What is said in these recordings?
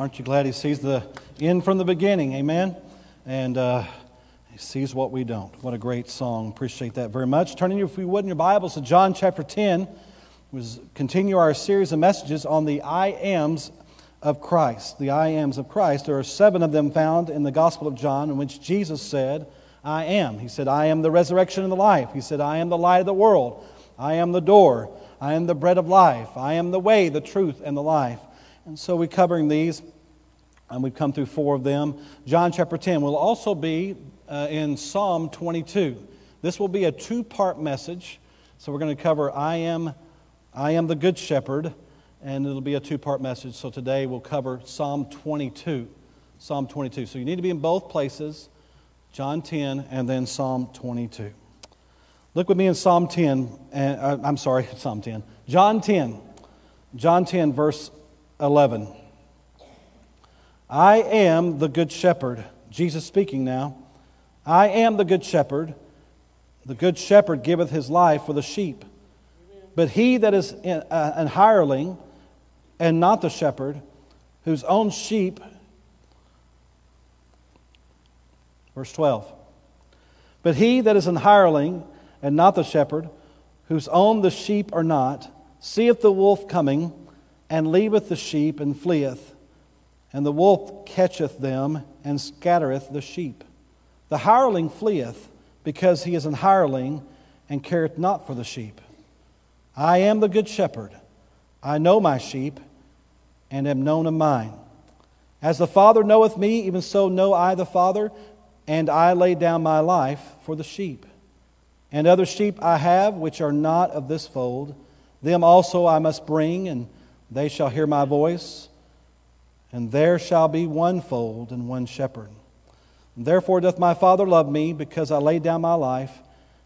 Aren't you glad he sees the end from the beginning? Amen. And uh, he sees what we don't. What a great song. Appreciate that very much. Turning, if we would, in your Bibles to John chapter 10. We continue our series of messages on the I ams of Christ. The I ams of Christ. There are seven of them found in the Gospel of John in which Jesus said, I am. He said, I am the resurrection and the life. He said, I am the light of the world. I am the door. I am the bread of life. I am the way, the truth, and the life. And so we're covering these, and we've come through four of them. John chapter 10 will also be uh, in Psalm 22. This will be a two part message. So we're going to cover I am, I am the Good Shepherd, and it'll be a two part message. So today we'll cover Psalm 22. Psalm 22. So you need to be in both places John 10 and then Psalm 22. Look with me in Psalm 10, and, uh, I'm sorry, Psalm 10. John 10. John 10, verse 11. I am the good shepherd. Jesus speaking now. I am the good shepherd. The good shepherd giveth his life for the sheep. But he that is uh, an hireling and not the shepherd, whose own sheep, verse 12. But he that is an hireling and not the shepherd, whose own the sheep are not, seeth the wolf coming and leaveth the sheep and fleeth. And the wolf catcheth them and scattereth the sheep. The hireling fleeth because he is an hireling and careth not for the sheep. I am the good shepherd. I know my sheep and am known of mine. As the Father knoweth me, even so know I the Father, and I lay down my life for the sheep. And other sheep I have which are not of this fold, them also I must bring, and they shall hear my voice, and there shall be one fold and one shepherd. And therefore doth my Father love me, because I lay down my life,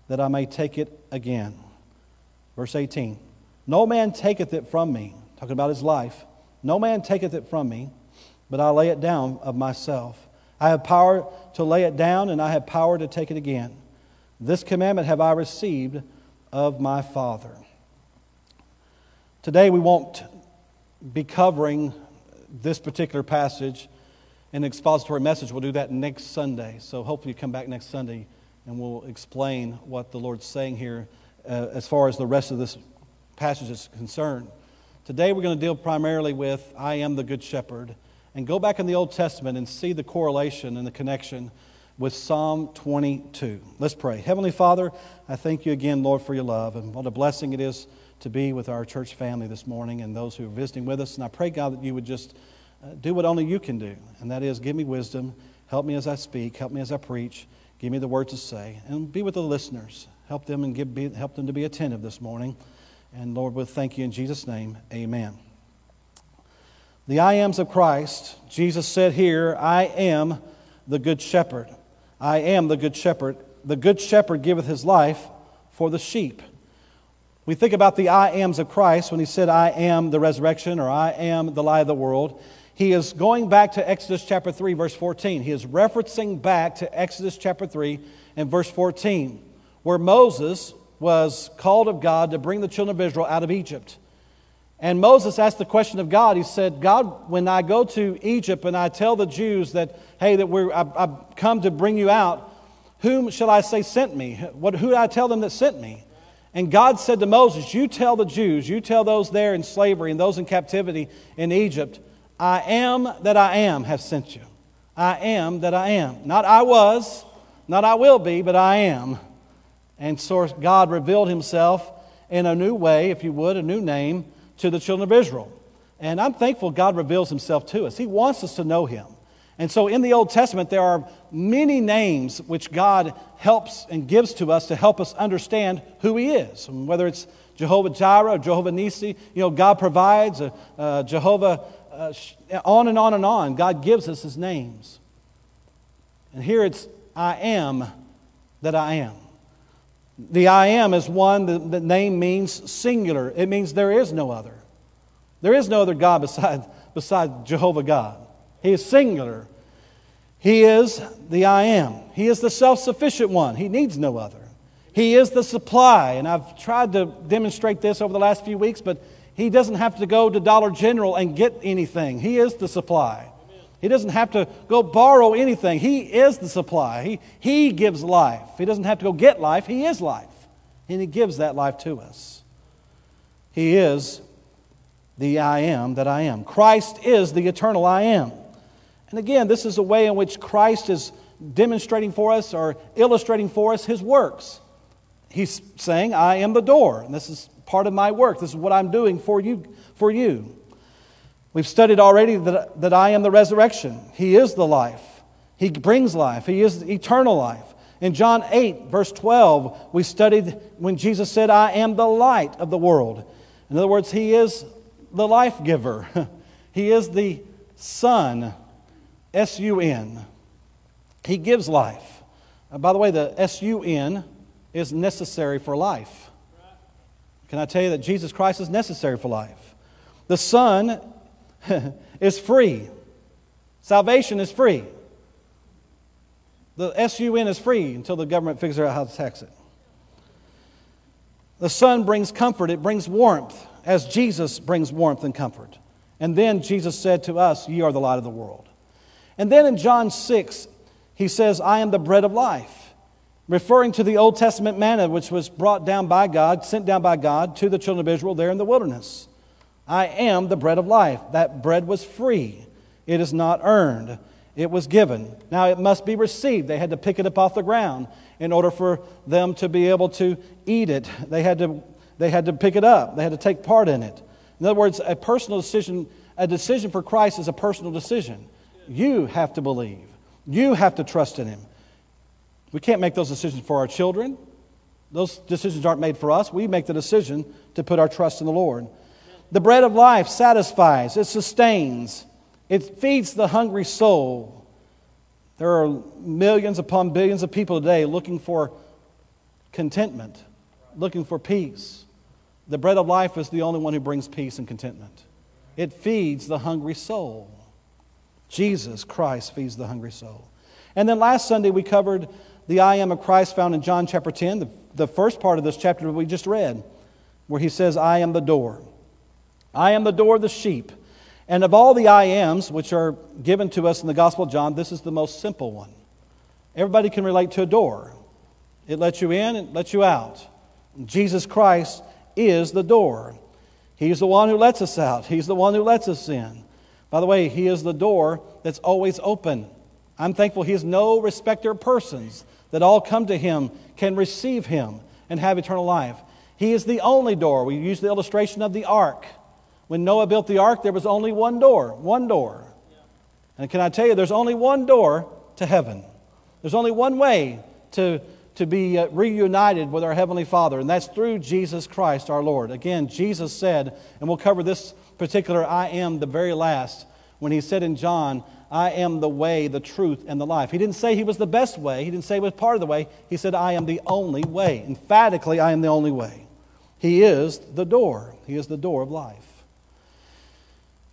that I may take it again. Verse 18 No man taketh it from me, talking about his life. No man taketh it from me, but I lay it down of myself. I have power to lay it down, and I have power to take it again. This commandment have I received of my Father. Today we won't be covering this particular passage in expository message. We'll do that next Sunday. So hopefully you come back next Sunday and we'll explain what the Lord's saying here uh, as far as the rest of this passage is concerned. Today we're going to deal primarily with I am the Good Shepherd and go back in the Old Testament and see the correlation and the connection with Psalm 22. Let's pray. Heavenly Father, I thank you again, Lord, for your love and what a blessing it is to be with our church family this morning and those who are visiting with us. And I pray, God, that you would just uh, do what only you can do, and that is give me wisdom, help me as I speak, help me as I preach, give me the words to say, and be with the listeners. Help them and give, be, help them to be attentive this morning. And Lord, we'll thank you in Jesus' name. Amen. The I ams of Christ, Jesus said here, I am the good shepherd. I am the good shepherd. The good shepherd giveth his life for the sheep. We think about the I ams of Christ when he said, I am the resurrection or I am the light of the world. He is going back to Exodus chapter 3, verse 14. He is referencing back to Exodus chapter 3 and verse 14, where Moses was called of God to bring the children of Israel out of Egypt. And Moses asked the question of God. He said, God, when I go to Egypt and I tell the Jews that, hey, that we're, I've, I've come to bring you out, whom shall I say sent me? What, who do I tell them that sent me? And God said to Moses, You tell the Jews, you tell those there in slavery and those in captivity in Egypt, I am that I am have sent you. I am that I am. Not I was, not I will be, but I am. And so God revealed himself in a new way, if you would, a new name to the children of Israel. And I'm thankful God reveals himself to us. He wants us to know him. And so in the Old Testament, there are many names which God helps and gives to us to help us understand who He is. Whether it's Jehovah Jireh or Jehovah Nisi, you know, God provides, uh, uh, Jehovah uh, on and on and on, God gives us his names. And here it's I am that I am. The I am is one, the, the name means singular. It means there is no other. There is no other God beside, beside Jehovah God. He is singular. He is the I am. He is the self sufficient one. He needs no other. He is the supply. And I've tried to demonstrate this over the last few weeks, but he doesn't have to go to Dollar General and get anything. He is the supply. He doesn't have to go borrow anything. He is the supply. He, he gives life. He doesn't have to go get life. He is life. And He gives that life to us. He is the I am that I am. Christ is the eternal I am. And again, this is a way in which Christ is demonstrating for us or illustrating for us His works. He's saying, I am the door. And this is part of my work. This is what I'm doing for you. For you. We've studied already that, that I am the resurrection. He is the life. He brings life. He is eternal life. In John 8, verse 12, we studied when Jesus said, I am the light of the world. In other words, He is the life giver. he is the Sun, S U N. He gives life. Uh, by the way, the S U N is necessary for life. Can I tell you that Jesus Christ is necessary for life? The Son is free. Salvation is free. The SUN is free until the government figures out how to tax it. The sun brings comfort, it brings warmth, as Jesus brings warmth and comfort. And then Jesus said to us, Ye are the light of the world. And then in John 6, he says, I am the bread of life, referring to the Old Testament manna which was brought down by God, sent down by God to the children of Israel there in the wilderness. I am the bread of life. That bread was free, it is not earned, it was given. Now it must be received. They had to pick it up off the ground in order for them to be able to eat it. They had to, they had to pick it up, they had to take part in it. In other words, a personal decision, a decision for Christ is a personal decision. You have to believe, you have to trust in Him. We can't make those decisions for our children. Those decisions aren't made for us. We make the decision to put our trust in the Lord. The bread of life satisfies, it sustains, it feeds the hungry soul. There are millions upon billions of people today looking for contentment, looking for peace. The bread of life is the only one who brings peace and contentment. It feeds the hungry soul. Jesus Christ feeds the hungry soul. And then last Sunday we covered the I am of Christ found in John chapter 10, the, the first part of this chapter we just read, where he says, I am the door. I am the door of the sheep. And of all the I ams which are given to us in the Gospel of John, this is the most simple one. Everybody can relate to a door. It lets you in, it lets you out. Jesus Christ is the door. He's the one who lets us out, He's the one who lets us in. By the way, He is the door that's always open. I'm thankful He is no respecter of persons, that all come to Him can receive Him and have eternal life. He is the only door. We use the illustration of the ark. When Noah built the ark, there was only one door, one door. And can I tell you, there's only one door to heaven. There's only one way to, to be uh, reunited with our Heavenly Father, and that's through Jesus Christ our Lord. Again, Jesus said, and we'll cover this particular I am the very last, when he said in John, I am the way, the truth, and the life. He didn't say he was the best way, he didn't say he was part of the way. He said, I am the only way. Emphatically, I am the only way. He is the door, He is the door of life.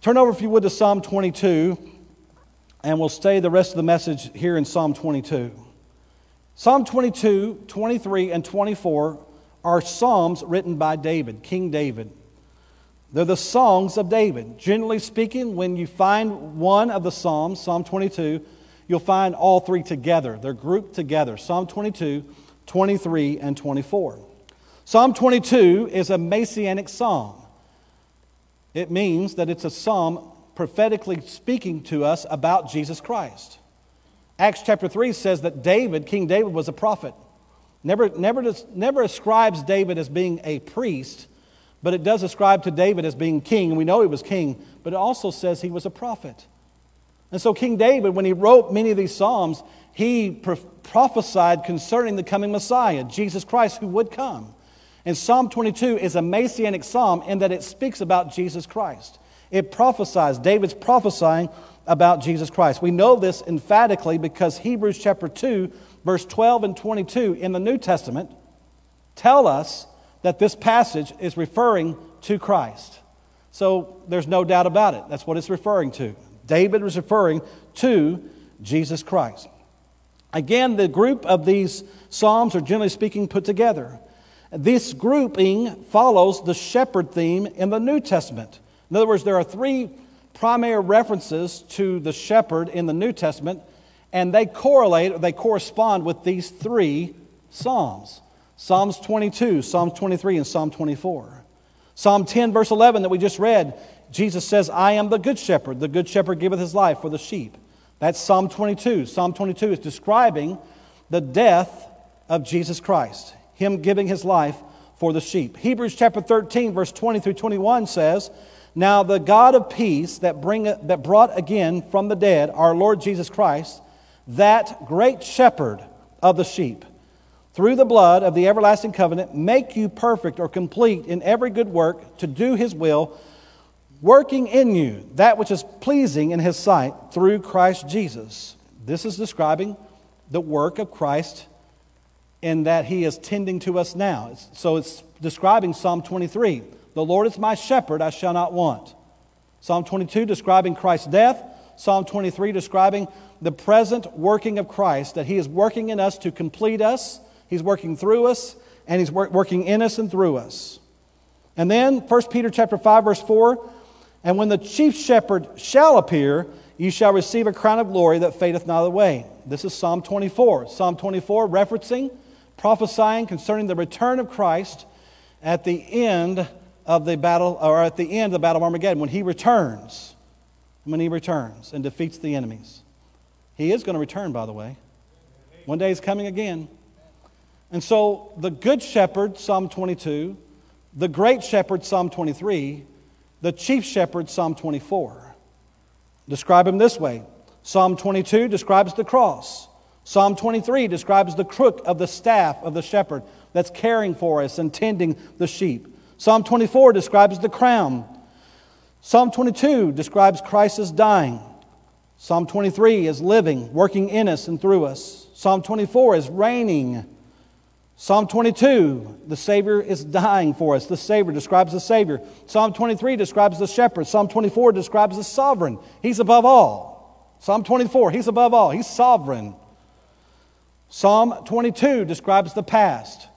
Turn over, if you would, to Psalm 22, and we'll stay the rest of the message here in Psalm 22. Psalm 22, 23, and 24 are psalms written by David, King David. They're the songs of David. Generally speaking, when you find one of the psalms, Psalm 22, you'll find all three together. They're grouped together Psalm 22, 23, and 24. Psalm 22 is a messianic psalm. It means that it's a psalm prophetically speaking to us about Jesus Christ. Acts chapter 3 says that David, King David, was a prophet. Never, never, never ascribes David as being a priest, but it does ascribe to David as being king, and we know he was king, but it also says he was a prophet. And so, King David, when he wrote many of these Psalms, he prophesied concerning the coming Messiah, Jesus Christ, who would come. And Psalm 22 is a messianic psalm in that it speaks about Jesus Christ. It prophesies, David's prophesying about Jesus Christ. We know this emphatically because Hebrews chapter 2, verse 12 and 22 in the New Testament tell us that this passage is referring to Christ. So there's no doubt about it. That's what it's referring to. David was referring to Jesus Christ. Again, the group of these Psalms are generally speaking put together. This grouping follows the shepherd theme in the New Testament. In other words, there are three primary references to the shepherd in the New Testament, and they correlate, or they correspond with these three Psalms Psalms 22, Psalm 23, and Psalm 24. Psalm 10, verse 11, that we just read, Jesus says, I am the good shepherd. The good shepherd giveth his life for the sheep. That's Psalm 22. Psalm 22 is describing the death of Jesus Christ, him giving his life for the sheep. Hebrews chapter 13, verse 20 through 21 says, Now the God of peace that, bring, that brought again from the dead our Lord Jesus Christ, that great shepherd of the sheep, through the blood of the everlasting covenant, make you perfect or complete in every good work to do his will, working in you that which is pleasing in his sight through Christ Jesus. This is describing the work of Christ in that he is tending to us now. So it's describing Psalm 23 The Lord is my shepherd, I shall not want. Psalm 22 describing Christ's death. Psalm 23 describing the present working of Christ, that he is working in us to complete us He's working through us, and He's working in us and through us. And then 1 Peter chapter 5, verse 4 And when the chief shepherd shall appear, you shall receive a crown of glory that fadeth not away. This is Psalm 24. Psalm 24 referencing, prophesying concerning the return of Christ at the end of the battle, or at the end of the battle of Armageddon, when he returns. When he returns and defeats the enemies. He is going to return, by the way. One day he's coming again. And so the Good Shepherd, Psalm 22, the Great Shepherd, Psalm 23, the Chief Shepherd, Psalm 24, describe him this way Psalm 22 describes the cross. Psalm 23 describes the crook of the staff of the shepherd that's caring for us and tending the sheep. Psalm 24 describes the crown. Psalm 22 describes Christ as dying. Psalm 23 is living, working in us and through us. Psalm 24 is reigning Psalm 22, the Savior is dying for us. The Savior describes the Savior. Psalm 23 describes the shepherd. Psalm 24 describes the sovereign. He's above all. Psalm 24, He's above all. He's sovereign. Psalm 22 describes the past,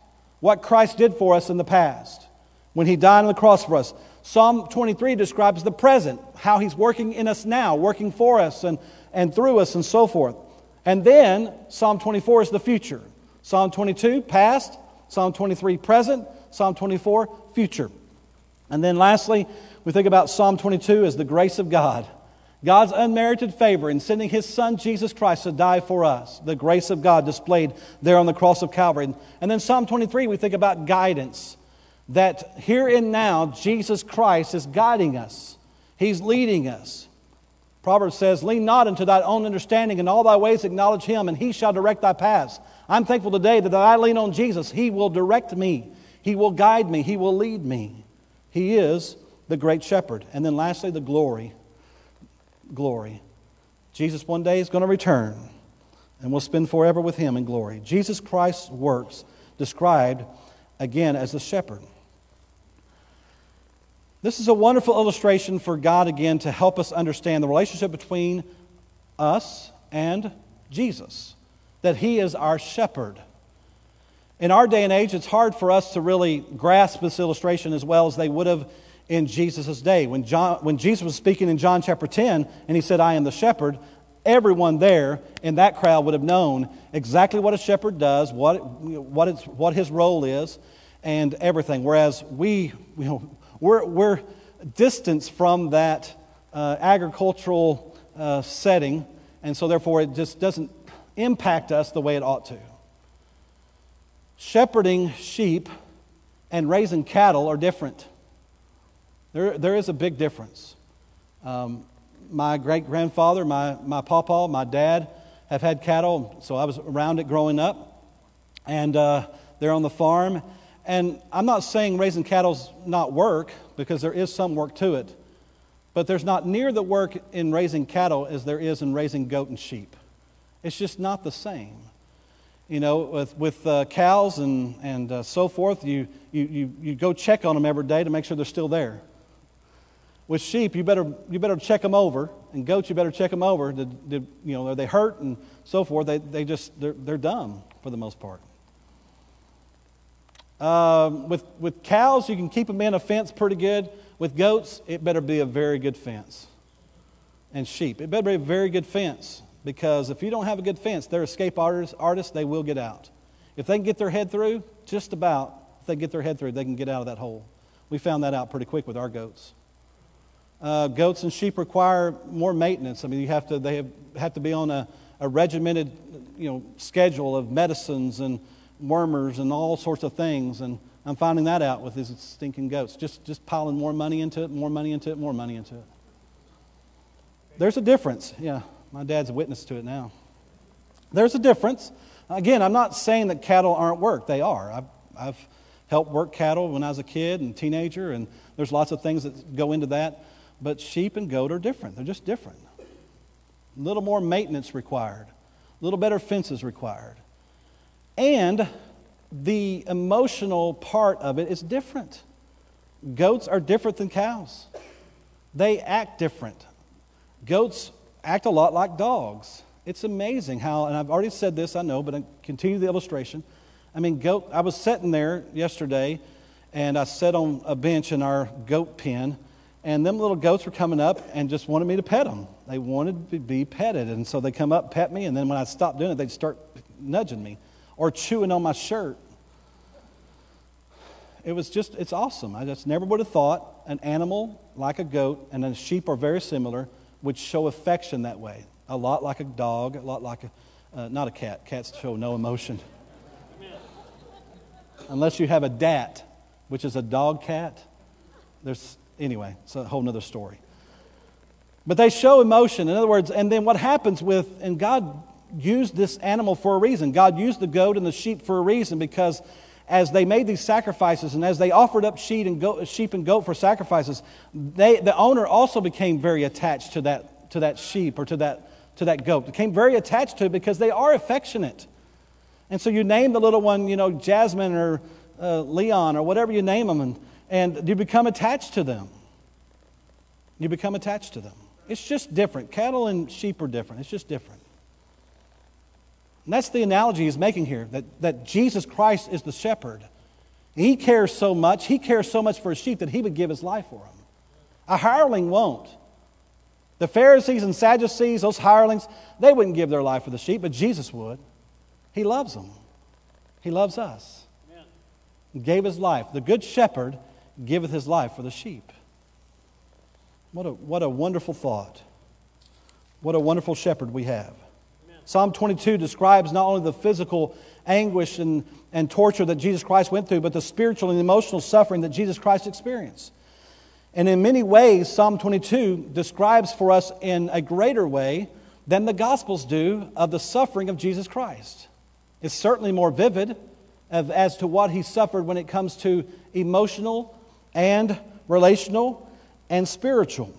what Christ did for us in the past when He died on the cross for us. Psalm 23 describes the present, how He's working in us now, working for us and, and through us and so forth. And then Psalm 24 is the future. Psalm 22, past. Psalm 23, present. Psalm 24, future. And then lastly, we think about Psalm 22 as the grace of God. God's unmerited favor in sending his son Jesus Christ to die for us. The grace of God displayed there on the cross of Calvary. And then Psalm 23, we think about guidance. That here and now, Jesus Christ is guiding us, he's leading us. Proverbs says, Lean not unto thy own understanding, in all thy ways acknowledge him, and he shall direct thy paths. I'm thankful today that I lean on Jesus. He will direct me, He will guide me, He will lead me. He is the great shepherd. And then lastly, the glory. Glory. Jesus one day is going to return, and we'll spend forever with Him in glory. Jesus Christ's works described again as the shepherd. This is a wonderful illustration for God again to help us understand the relationship between us and Jesus that He is our shepherd. In our day and age, it's hard for us to really grasp this illustration as well as they would have in Jesus' day. When, John, when Jesus was speaking in John chapter 10 and he said, I am the shepherd, everyone there in that crowd would have known exactly what a shepherd does, what, what, it's, what his role is, and everything. Whereas we, you know, we're, we're distanced from that uh, agricultural uh, setting, and so therefore it just doesn't impact us the way it ought to. Shepherding sheep and raising cattle are different. There, there is a big difference. Um, my great grandfather, my, my papa, my dad have had cattle, so I was around it growing up. And uh, they're on the farm. And I'm not saying raising cattle's not work, because there is some work to it. But there's not near the work in raising cattle as there is in raising goat and sheep. It's just not the same. You know, with, with uh, cows and, and uh, so forth, you, you, you, you go check on them every day to make sure they're still there. With sheep, you better, you better check them over, and goats, you better check them over. Did, did, you know, are they hurt and so forth? They, they just, they're, they're dumb for the most part. Um, with, with cows, you can keep them in a fence pretty good. With goats, it better be a very good fence. And sheep, it better be a very good fence because if you don't have a good fence, they're escape artists, artists, they will get out. If they can get their head through, just about, if they get their head through, they can get out of that hole. We found that out pretty quick with our goats. Uh, goats and sheep require more maintenance. I mean, you have to, they have, have to be on a, a regimented you know, schedule of medicines and wormers and all sorts of things. And I'm finding that out with these stinking goats. Just, just piling more money into it, more money into it, more money into it. There's a difference. Yeah, my dad's a witness to it now. There's a difference. Again, I'm not saying that cattle aren't work, They are. I've, I've helped work cattle when I was a kid and teenager, and there's lots of things that go into that. But sheep and goat are different. They're just different. A little more maintenance required, a little better fences required. And the emotional part of it is different. Goats are different than cows, they act different. Goats act a lot like dogs. It's amazing how, and I've already said this, I know, but I continue the illustration. I mean, goat, I was sitting there yesterday and I sat on a bench in our goat pen, and them little goats were coming up and just wanted me to pet them. They wanted to be petted, and so they come up, pet me, and then when I stopped doing it, they'd start nudging me or chewing on my shirt. It was just, it's awesome. I just never would have thought an animal like a goat and a sheep are very similar would show affection that way. A lot like a dog, a lot like a, uh, not a cat. Cats show no emotion. Unless you have a dat, which is a dog cat. There's, anyway, it's a whole other story. But they show emotion. In other words, and then what happens with, and God used this animal for a reason. God used the goat and the sheep for a reason because as they made these sacrifices and as they offered up sheep and goat, sheep and goat for sacrifices, they, the owner also became very attached to that, to that sheep or to that, to that goat. Became very attached to it because they are affectionate. And so you name the little one, you know, Jasmine or uh, Leon or whatever you name them, and, and you become attached to them. You become attached to them. It's just different. Cattle and sheep are different. It's just different. And that's the analogy he's making here that, that Jesus Christ is the shepherd. He cares so much, he cares so much for his sheep that he would give his life for them. A hireling won't. The Pharisees and Sadducees, those hirelings, they wouldn't give their life for the sheep, but Jesus would. He loves them. He loves us. Amen. He gave his life. The good shepherd giveth his life for the sheep. What a, what a wonderful thought. What a wonderful shepherd we have. Psalm 22 describes not only the physical anguish and, and torture that Jesus Christ went through, but the spiritual and emotional suffering that Jesus Christ experienced. And in many ways, Psalm 22 describes for us in a greater way than the Gospels do of the suffering of Jesus Christ. It's certainly more vivid of, as to what he suffered when it comes to emotional and relational and spiritual.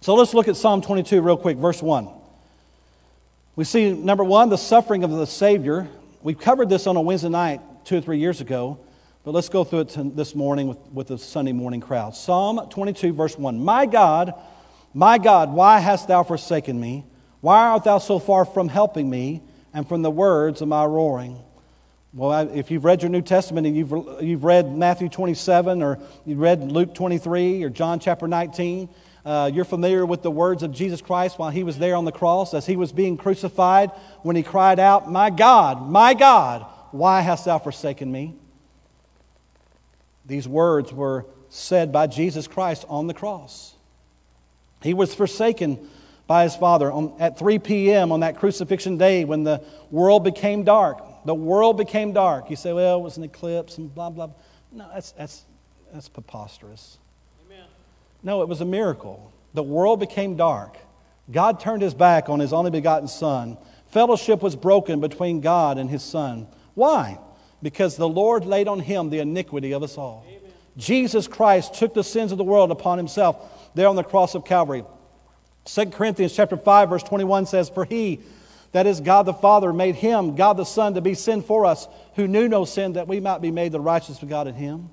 So let's look at Psalm 22 real quick, verse 1. We see, number one, the suffering of the Savior. We covered this on a Wednesday night two or three years ago, but let's go through it this morning with, with the Sunday morning crowd. Psalm 22, verse 1 My God, my God, why hast thou forsaken me? Why art thou so far from helping me and from the words of my roaring? Well, if you've read your New Testament and you've, you've read Matthew 27 or you've read Luke 23 or John chapter 19, uh, you're familiar with the words of Jesus Christ while he was there on the cross as he was being crucified when he cried out, My God, my God, why hast thou forsaken me? These words were said by Jesus Christ on the cross. He was forsaken by his Father on, at 3 p.m. on that crucifixion day when the world became dark. The world became dark. You say, well, it was an eclipse and blah, blah. No, that's, that's, that's preposterous. No, it was a miracle. The world became dark. God turned his back on his only begotten Son. Fellowship was broken between God and his Son. Why? Because the Lord laid on him the iniquity of us all. Amen. Jesus Christ took the sins of the world upon himself there on the cross of Calvary. 2 Corinthians chapter 5 verse 21 says, "For he that is God the Father made him God the Son to be sin for us, who knew no sin that we might be made the righteousness of God in him."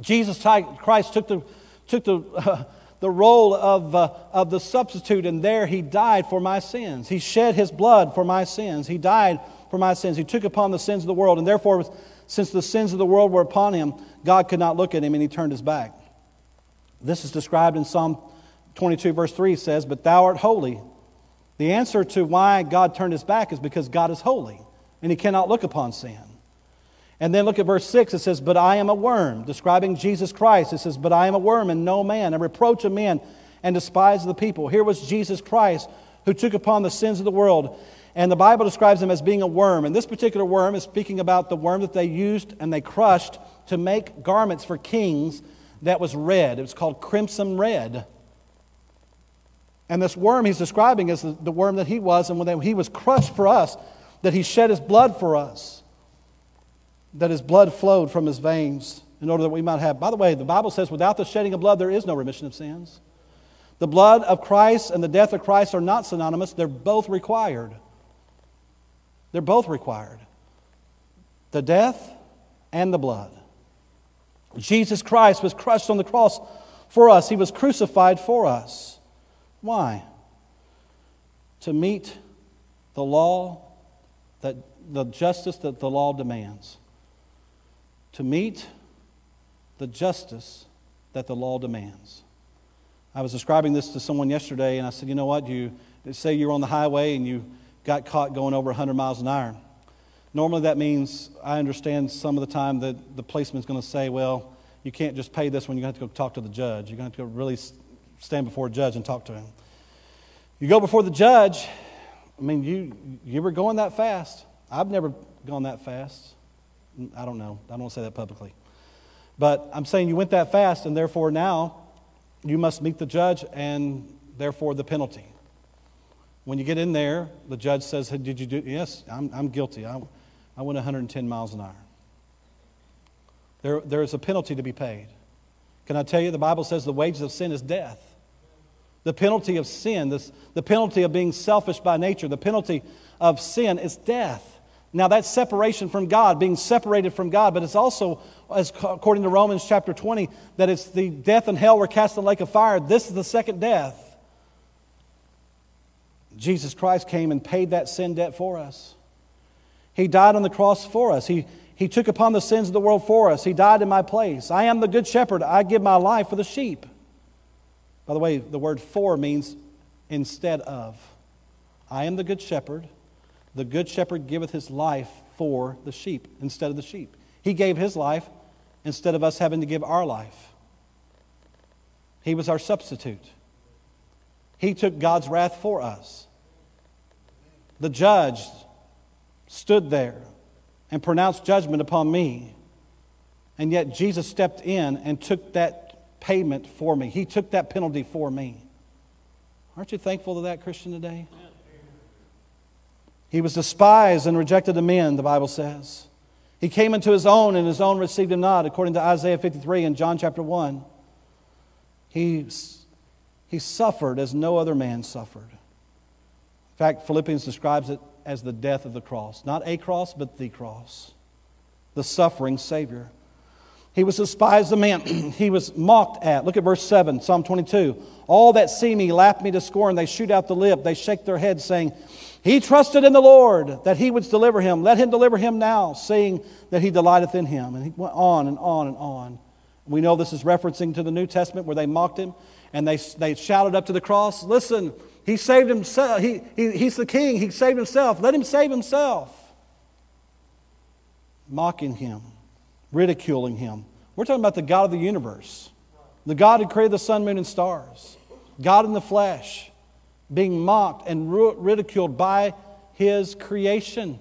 Jesus Christ took the took the uh, the role of, uh, of the substitute, and there he died for my sins. He shed his blood for my sins. He died for my sins. He took upon the sins of the world, and therefore, since the sins of the world were upon him, God could not look at him, and he turned his back. This is described in Psalm 22, verse 3 says, But thou art holy. The answer to why God turned his back is because God is holy, and he cannot look upon sin. And then look at verse 6. It says, But I am a worm, describing Jesus Christ. It says, But I am a worm and no man, a reproach of men and despise of the people. Here was Jesus Christ who took upon the sins of the world. And the Bible describes him as being a worm. And this particular worm is speaking about the worm that they used and they crushed to make garments for kings that was red. It was called crimson red. And this worm he's describing is the, the worm that he was, and when he was crushed for us, that he shed his blood for us that his blood flowed from his veins in order that we might have. By the way, the Bible says without the shedding of blood, there is no remission of sins. The blood of Christ and the death of Christ are not synonymous, they're both required. They're both required the death and the blood. Jesus Christ was crushed on the cross for us, He was crucified for us. Why? To meet the law that the justice that the law demands to meet the justice that the law demands. I was describing this to someone yesterday, and I said, You know what? You say you're on the highway and you got caught going over 100 miles an hour. Normally, that means I understand some of the time that the policeman's going to say, Well, you can't just pay this when you're going to have to go talk to the judge. You're going to have to really stand before a judge and talk to him. You go before the judge, I mean, you, you were going that fast. I've never gone that fast. I don't know. I don't want to say that publicly. But I'm saying you went that fast, and therefore now you must meet the judge and therefore the penalty. When you get in there, the judge says, hey, Did you do? Yes, I'm, I'm guilty. I, I went 110 miles an hour. There, there is a penalty to be paid. Can I tell you, the Bible says the wages of sin is death. The penalty of sin, this, the penalty of being selfish by nature, the penalty of sin is death. Now, that's separation from God, being separated from God, but it's also, as according to Romans chapter 20, that it's the death and hell were cast in the lake of fire. This is the second death. Jesus Christ came and paid that sin debt for us. He died on the cross for us. He, he took upon the sins of the world for us. He died in my place. I am the good shepherd. I give my life for the sheep. By the way, the word for means instead of. I am the good shepherd. The good shepherd giveth his life for the sheep instead of the sheep. He gave his life instead of us having to give our life. He was our substitute. He took God's wrath for us. The judge stood there and pronounced judgment upon me. And yet Jesus stepped in and took that payment for me. He took that penalty for me. Aren't you thankful to that, Christian, today? He was despised and rejected of men, the Bible says. He came into his own, and his own received him not, according to Isaiah 53 and John chapter 1. He, he suffered as no other man suffered. In fact, Philippians describes it as the death of the cross. Not a cross, but the cross. The suffering Savior. He was despised of men. he was mocked at. Look at verse 7, Psalm 22. All that see me laugh me to scorn. They shoot out the lip. They shake their heads, saying, he trusted in the Lord that he would deliver him. Let him deliver him now, seeing that he delighteth in him. And he went on and on and on. We know this is referencing to the New Testament where they mocked him and they, they shouted up to the cross, Listen, he saved himself. He, he, he's the king. He saved himself. Let him save himself. Mocking him, ridiculing him. We're talking about the God of the universe, the God who created the sun, moon, and stars, God in the flesh being mocked and ridiculed by his creation.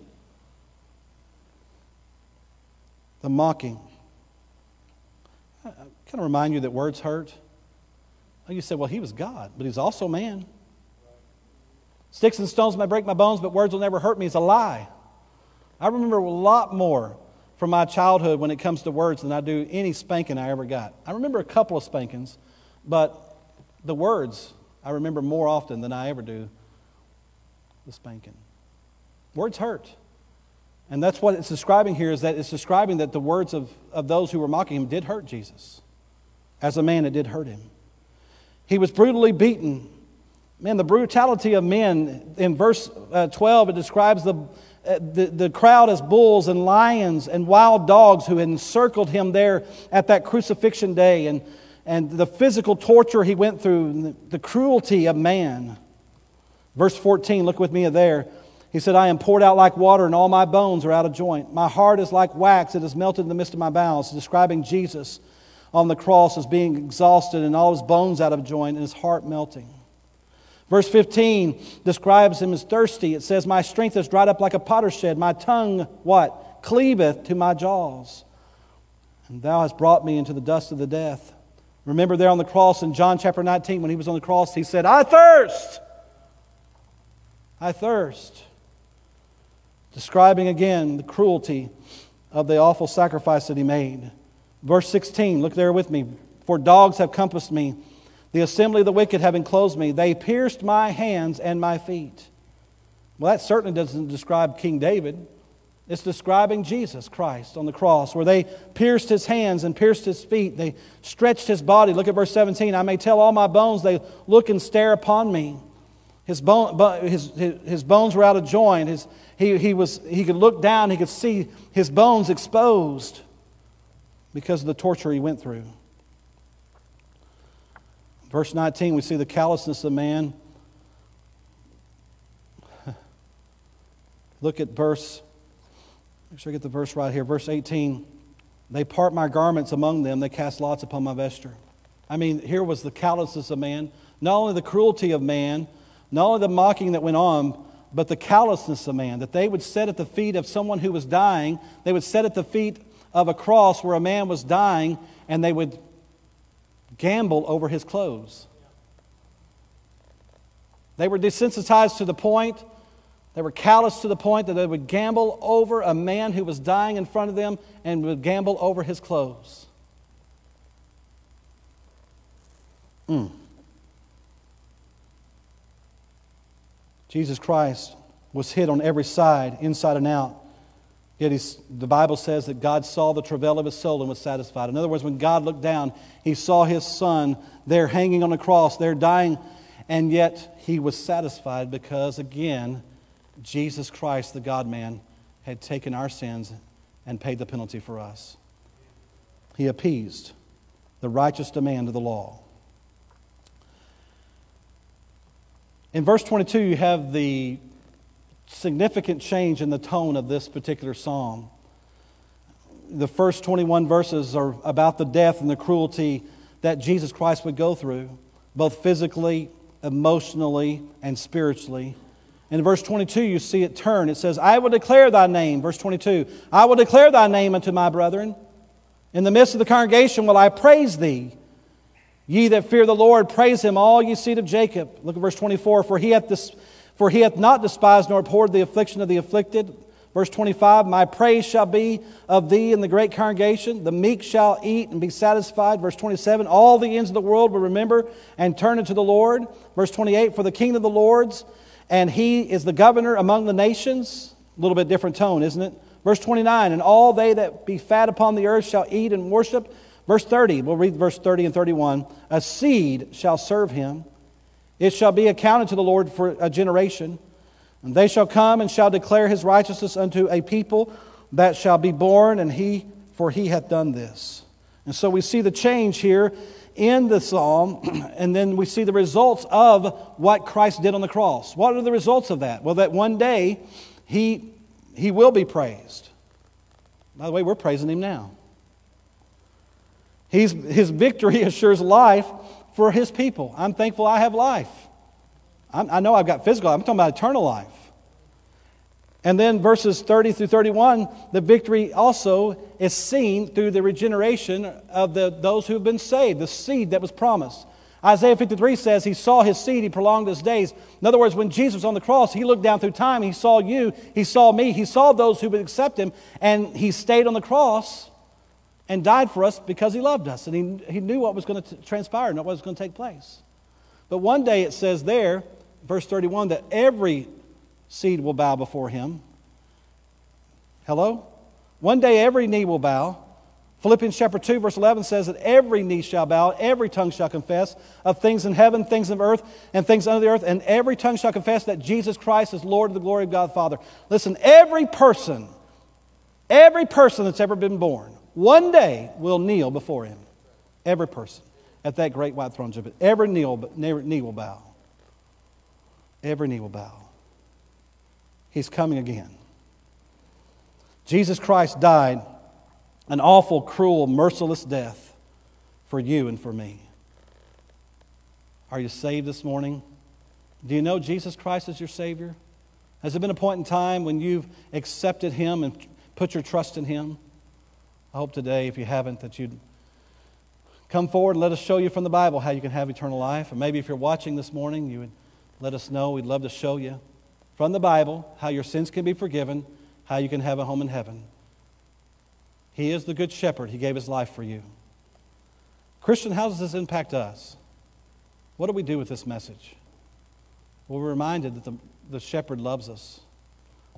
The mocking. I kind of remind you that words hurt. You say, well, he was God, but he's also man. Sticks and stones may break my bones, but words will never hurt me is a lie. I remember a lot more from my childhood when it comes to words than I do any spanking I ever got. I remember a couple of spankings, but the words I remember more often than I ever do the spanking. Words hurt. And that's what it's describing here is that it's describing that the words of, of those who were mocking him did hurt Jesus. As a man, it did hurt him. He was brutally beaten. Man, the brutality of men, in verse uh, 12, it describes the, uh, the, the crowd as bulls and lions and wild dogs who encircled him there at that crucifixion day, and, and the physical torture he went through, the, cruelty of man. Verse 14, look with me there. He said, I am poured out like water, and all my bones are out of joint. My heart is like wax, it is melted in the midst of my bowels. Describing Jesus on the cross as being exhausted and all his bones out of joint and his heart melting. Verse 15 describes him as thirsty. It says, My strength is dried up like a potsherd. My tongue, what? Cleaveth to my jaws. And thou hast brought me into the dust of the death. Remember there on the cross in John chapter 19, when he was on the cross, he said, I thirst. I thirst describing again the cruelty of the awful sacrifice that he made. Verse 16, look there with me. For dogs have compassed me, the assembly of the wicked have enclosed me. They pierced my hands and my feet. Well, that certainly doesn't describe King David. It's describing Jesus Christ on the cross, where they pierced his hands and pierced his feet. They stretched his body. Look at verse 17. I may tell all my bones, they look and stare upon me. His, bone, his, his, bones were out of joint. His, he, he, was, he could look down, he could see his bones exposed because of the torture he went through. Verse 19, we see the callousness of man. Look at verse, make sure I get the verse right here. Verse 18, they part my garments among them, they cast lots upon my vesture. I mean, here was the callousness of man, not only the cruelty of man, not only the mocking that went on, but the callousness of man, that they would sit at the feet of someone who was dying, they would sit at the feet of a cross where a man was dying, and they would gamble over his clothes. They were desensitized to the point, they were callous to the point that they would gamble over a man who was dying in front of them and would gamble over his clothes. Mm. Jesus Christ was hit on every side, inside and out. Yet the Bible says that God saw the travail of his soul and was satisfied. In other words, when God looked down, he saw his son there hanging on the cross, there dying, and yet he was satisfied because, again, Jesus Christ, the God man, had taken our sins and paid the penalty for us. He appeased the righteous demand of the law. In verse 22, you have the significant change in the tone of this particular psalm. The first 21 verses are about the death and the cruelty that Jesus Christ would go through, both physically, emotionally, and spiritually. In verse 22, you see it turn. It says, I will declare thy name. Verse 22, I will declare thy name unto my brethren. In the midst of the congregation will I praise thee. Ye that fear the Lord, praise him, all ye seed of Jacob. Look at verse 24. For he hath, dis- for he hath not despised nor abhorred the affliction of the afflicted. Verse 25, My praise shall be of thee in the great congregation. The meek shall eat and be satisfied. Verse 27, All the ends of the world will remember and turn unto the Lord. Verse 28, For the king of the lords, and he is the governor among the nations. A little bit different tone, isn't it? Verse 29, And all they that be fat upon the earth shall eat and worship. Verse 30, we'll read verse 30 and 31. A seed shall serve him. It shall be accounted to the Lord for a generation. And they shall come and shall declare his righteousness unto a people that shall be born, and he, for he hath done this. And so we see the change here in the psalm, and then we see the results of what Christ did on the cross. What are the results of that? Well, that one day he, he will be praised. By the way, we're praising him now. He's, his victory assures life for his people. I'm thankful I have life. I'm, i know I've got physical, I'm talking about eternal life. And then verses 30 through 31, the victory also is seen through the regeneration of the, those who have been saved, the seed that was promised. Isaiah 53 says he saw his seed, he prolonged his days. In other words, when Jesus was on the cross, he looked down through time, he saw you, he saw me, he saw those who would accept him, and he stayed on the cross and died for us because he loved us. And he, he knew what was going to transpire and what was going to take place. But one day it says there, verse 31, that every seed will bow before him. Hello? One day every knee will bow. Philippians chapter 2, verse 11 says that every knee shall bow, every tongue shall confess of things in heaven, things of earth, and things under the earth, and every tongue shall confess that Jesus Christ is Lord of the glory of God Father. Listen, every person, every person that's ever been born, one day will kneel before him. Every person at that great white throne judgment. Every knee will bow. Every knee will bow. He's coming again. Jesus Christ died an awful, cruel, merciless death for you and for me. Are you saved this morning? Do you know Jesus Christ as your Savior? Has there been a point in time when you've accepted Him and put your trust in Him? I hope today, if you haven't, that you'd come forward and let us show you from the Bible how you can have eternal life. And maybe if you're watching this morning, you would let us know. We'd love to show you from the Bible how your sins can be forgiven, how you can have a home in heaven. He is the good shepherd. He gave his life for you. Christian, how does this impact us? What do we do with this message? Well, we're reminded that the, the shepherd loves us,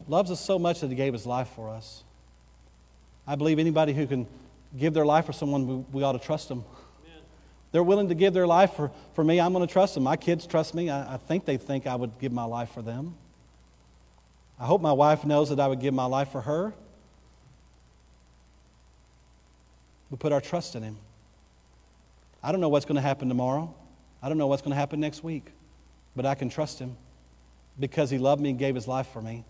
loves us so much that he gave his life for us. I believe anybody who can give their life for someone, we, we ought to trust them. They're willing to give their life for, for me. I'm going to trust them. My kids trust me. I, I think they think I would give my life for them. I hope my wife knows that I would give my life for her. We put our trust in Him. I don't know what's going to happen tomorrow. I don't know what's going to happen next week. But I can trust Him because He loved me and gave His life for me.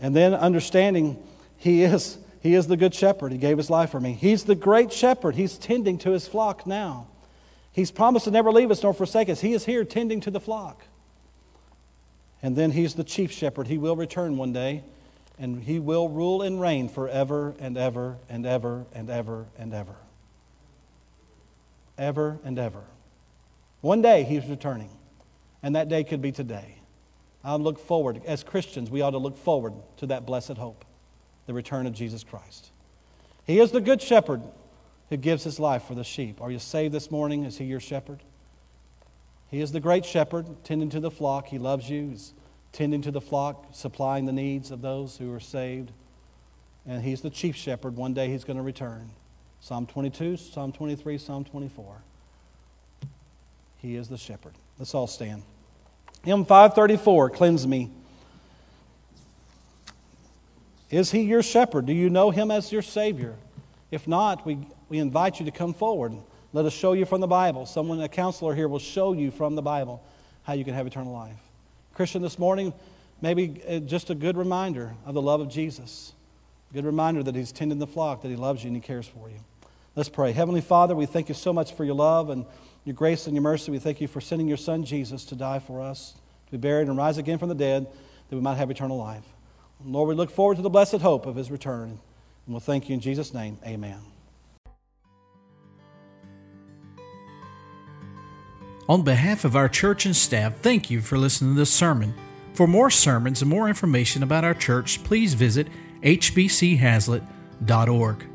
And then understanding He is, he is the good shepherd. He gave His life for me. He's the great shepherd. He's tending to His flock now. He's promised to never leave us nor forsake us. He is here tending to the flock. And then He's the chief shepherd. He will return one day and he will rule and reign forever and ever and ever and ever and ever. Ever and ever. One day he's returning, and that day could be today. I look forward, as Christians, we ought to look forward to that blessed hope, the return of Jesus Christ. He is the good shepherd who gives his life for the sheep. Are you saved this morning? Is he your shepherd? He is the great shepherd, tending to the flock. He loves you. He's tending to the flock, supplying the needs of those who are saved. And he's the chief shepherd. One day he's going to return. Psalm 22, Psalm 23, Psalm 24. He is the shepherd. Let's all stand. Hymn 534, cleanse me. Is he your shepherd? Do you know him as your Savior? If not, we, we invite you to come forward. Let us show you from the Bible. Someone, a counselor here, will show you from the Bible how you can have eternal life. Christian, this morning, maybe uh, just a good reminder of the love of Jesus. A good reminder that He's tending the flock, that He loves you and He cares for you. Let's pray. Heavenly Father, we thank you so much for your love and your grace and your mercy. We thank you for sending your Son, Jesus, to die for us, to be buried and rise again from the dead, that we might have eternal life. Lord, we look forward to the blessed hope of His return. And we'll thank you in Jesus' name. Amen. On behalf of our church and staff, thank you for listening to this sermon. For more sermons and more information about our church, please visit hbchazlitt.org.